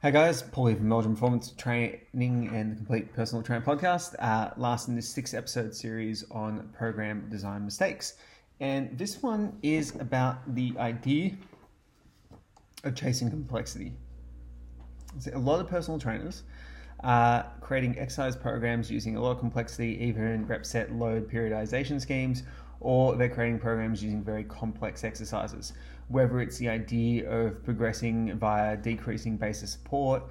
Hey guys, Paulie from Belgium Performance Training and the Complete Personal Training Podcast. Uh, last in this six episode series on program design mistakes. And this one is about the idea of chasing complexity. A lot of personal trainers are creating exercise programs using a lot of complexity, even rep set load periodization schemes or they're creating programs using very complex exercises, whether it's the idea of progressing via decreasing base of support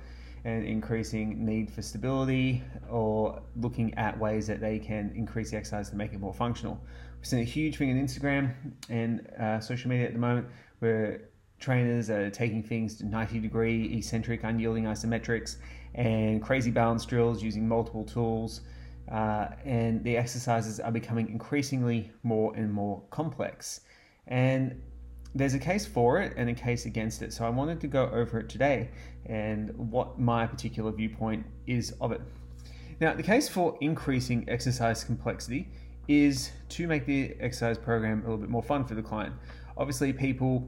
and increasing need for stability, or looking at ways that they can increase the exercise to make it more functional. We've seen a huge thing on Instagram and uh, social media at the moment where trainers are taking things to 90 degree eccentric unyielding isometrics and crazy balance drills using multiple tools uh, and the exercises are becoming increasingly more and more complex. And there's a case for it and a case against it. So I wanted to go over it today and what my particular viewpoint is of it. Now, the case for increasing exercise complexity is to make the exercise program a little bit more fun for the client. Obviously, people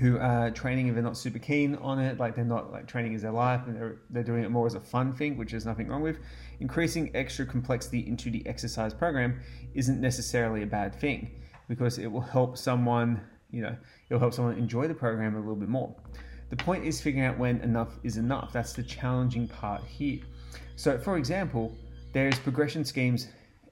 who are training if they're not super keen on it, like they're not like training as their life and they're, they're doing it more as a fun thing, which there's nothing wrong with. Increasing extra complexity into the exercise program isn't necessarily a bad thing because it will help someone, you know, it'll help someone enjoy the program a little bit more. The point is figuring out when enough is enough. That's the challenging part here. So, for example, there's progression schemes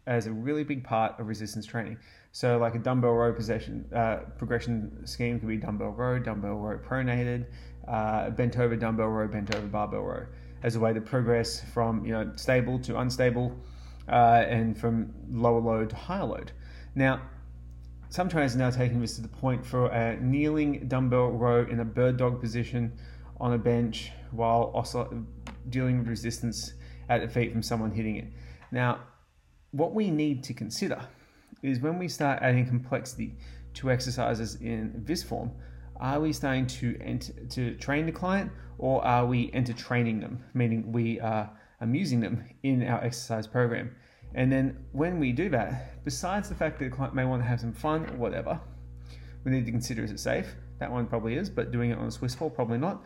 as a really big part of resistance training. So, like a dumbbell row possession uh, progression scheme could be dumbbell row, dumbbell row pronated, uh, bent over dumbbell row, bent over barbell row, as a way to progress from you know stable to unstable, uh, and from lower load to higher load. Now, some trainers are now taking this to the point for a kneeling dumbbell row in a bird dog position on a bench while also dealing with resistance at the feet from someone hitting it. Now, what we need to consider is when we start adding complexity to exercises in this form, are we starting to enter, to train the client or are we enter training them, meaning we are amusing them in our exercise program? And then when we do that, besides the fact that the client may want to have some fun or whatever, we need to consider is it safe? That one probably is, but doing it on a Swiss ball, probably not.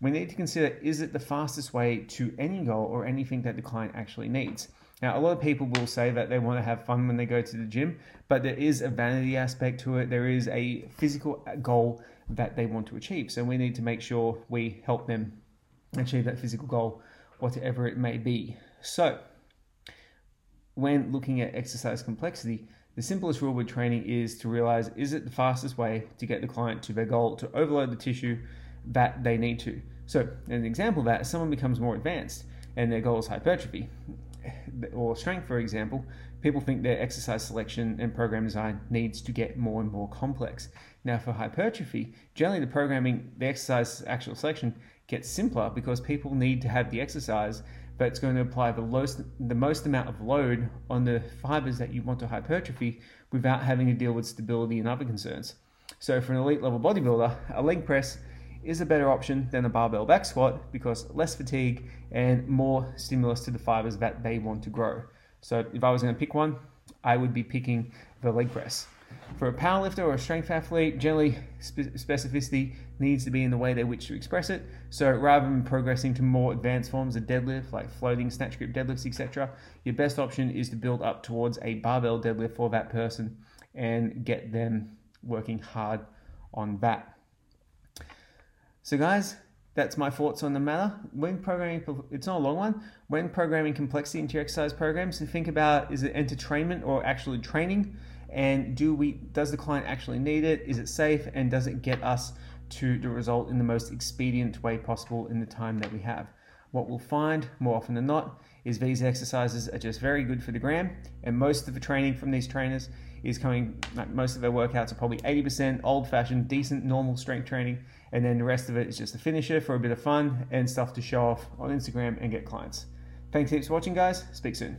We need to consider is it the fastest way to any goal or anything that the client actually needs? Now, a lot of people will say that they want to have fun when they go to the gym, but there is a vanity aspect to it. There is a physical uh, goal that they want to achieve. So we need to make sure we help them achieve that physical goal, whatever it may be. So, when looking at exercise complexity, the simplest rule with training is to realize is it the fastest way to get the client to their goal to overload the tissue that they need to. So, an example of that, someone becomes more advanced and their goal is hypertrophy or strength, for example, people think their exercise selection and program design needs to get more and more complex. Now, for hypertrophy, generally the programming, the exercise actual selection gets simpler because people need to have the exercise, it's going to apply the, lowest, the most amount of load on the fibers that you want to hypertrophy without having to deal with stability and other concerns. So, for an elite level bodybuilder, a leg press is a better option than a barbell back squat because less fatigue and more stimulus to the fibers that they want to grow. So if I was going to pick one, I would be picking the leg press. For a powerlifter or a strength athlete, generally spe- specificity needs to be in the way they wish to express it. So rather than progressing to more advanced forms of deadlift, like floating snatch grip deadlifts, etc., your best option is to build up towards a barbell deadlift for that person and get them working hard on that. So, guys, that's my thoughts on the matter. When programming, it's not a long one. When programming complexity into your exercise programs, to think about is it entertainment or actually training, and do we does the client actually need it? Is it safe, and does it get us to the result in the most expedient way possible in the time that we have? What we'll find more often than not is these exercises are just very good for the gram, and most of the training from these trainers is coming. Like most of their workouts are probably 80% old-fashioned, decent, normal strength training and then the rest of it is just a finisher for a bit of fun and stuff to show off on Instagram and get clients. Thanks heaps for watching, guys. Speak soon.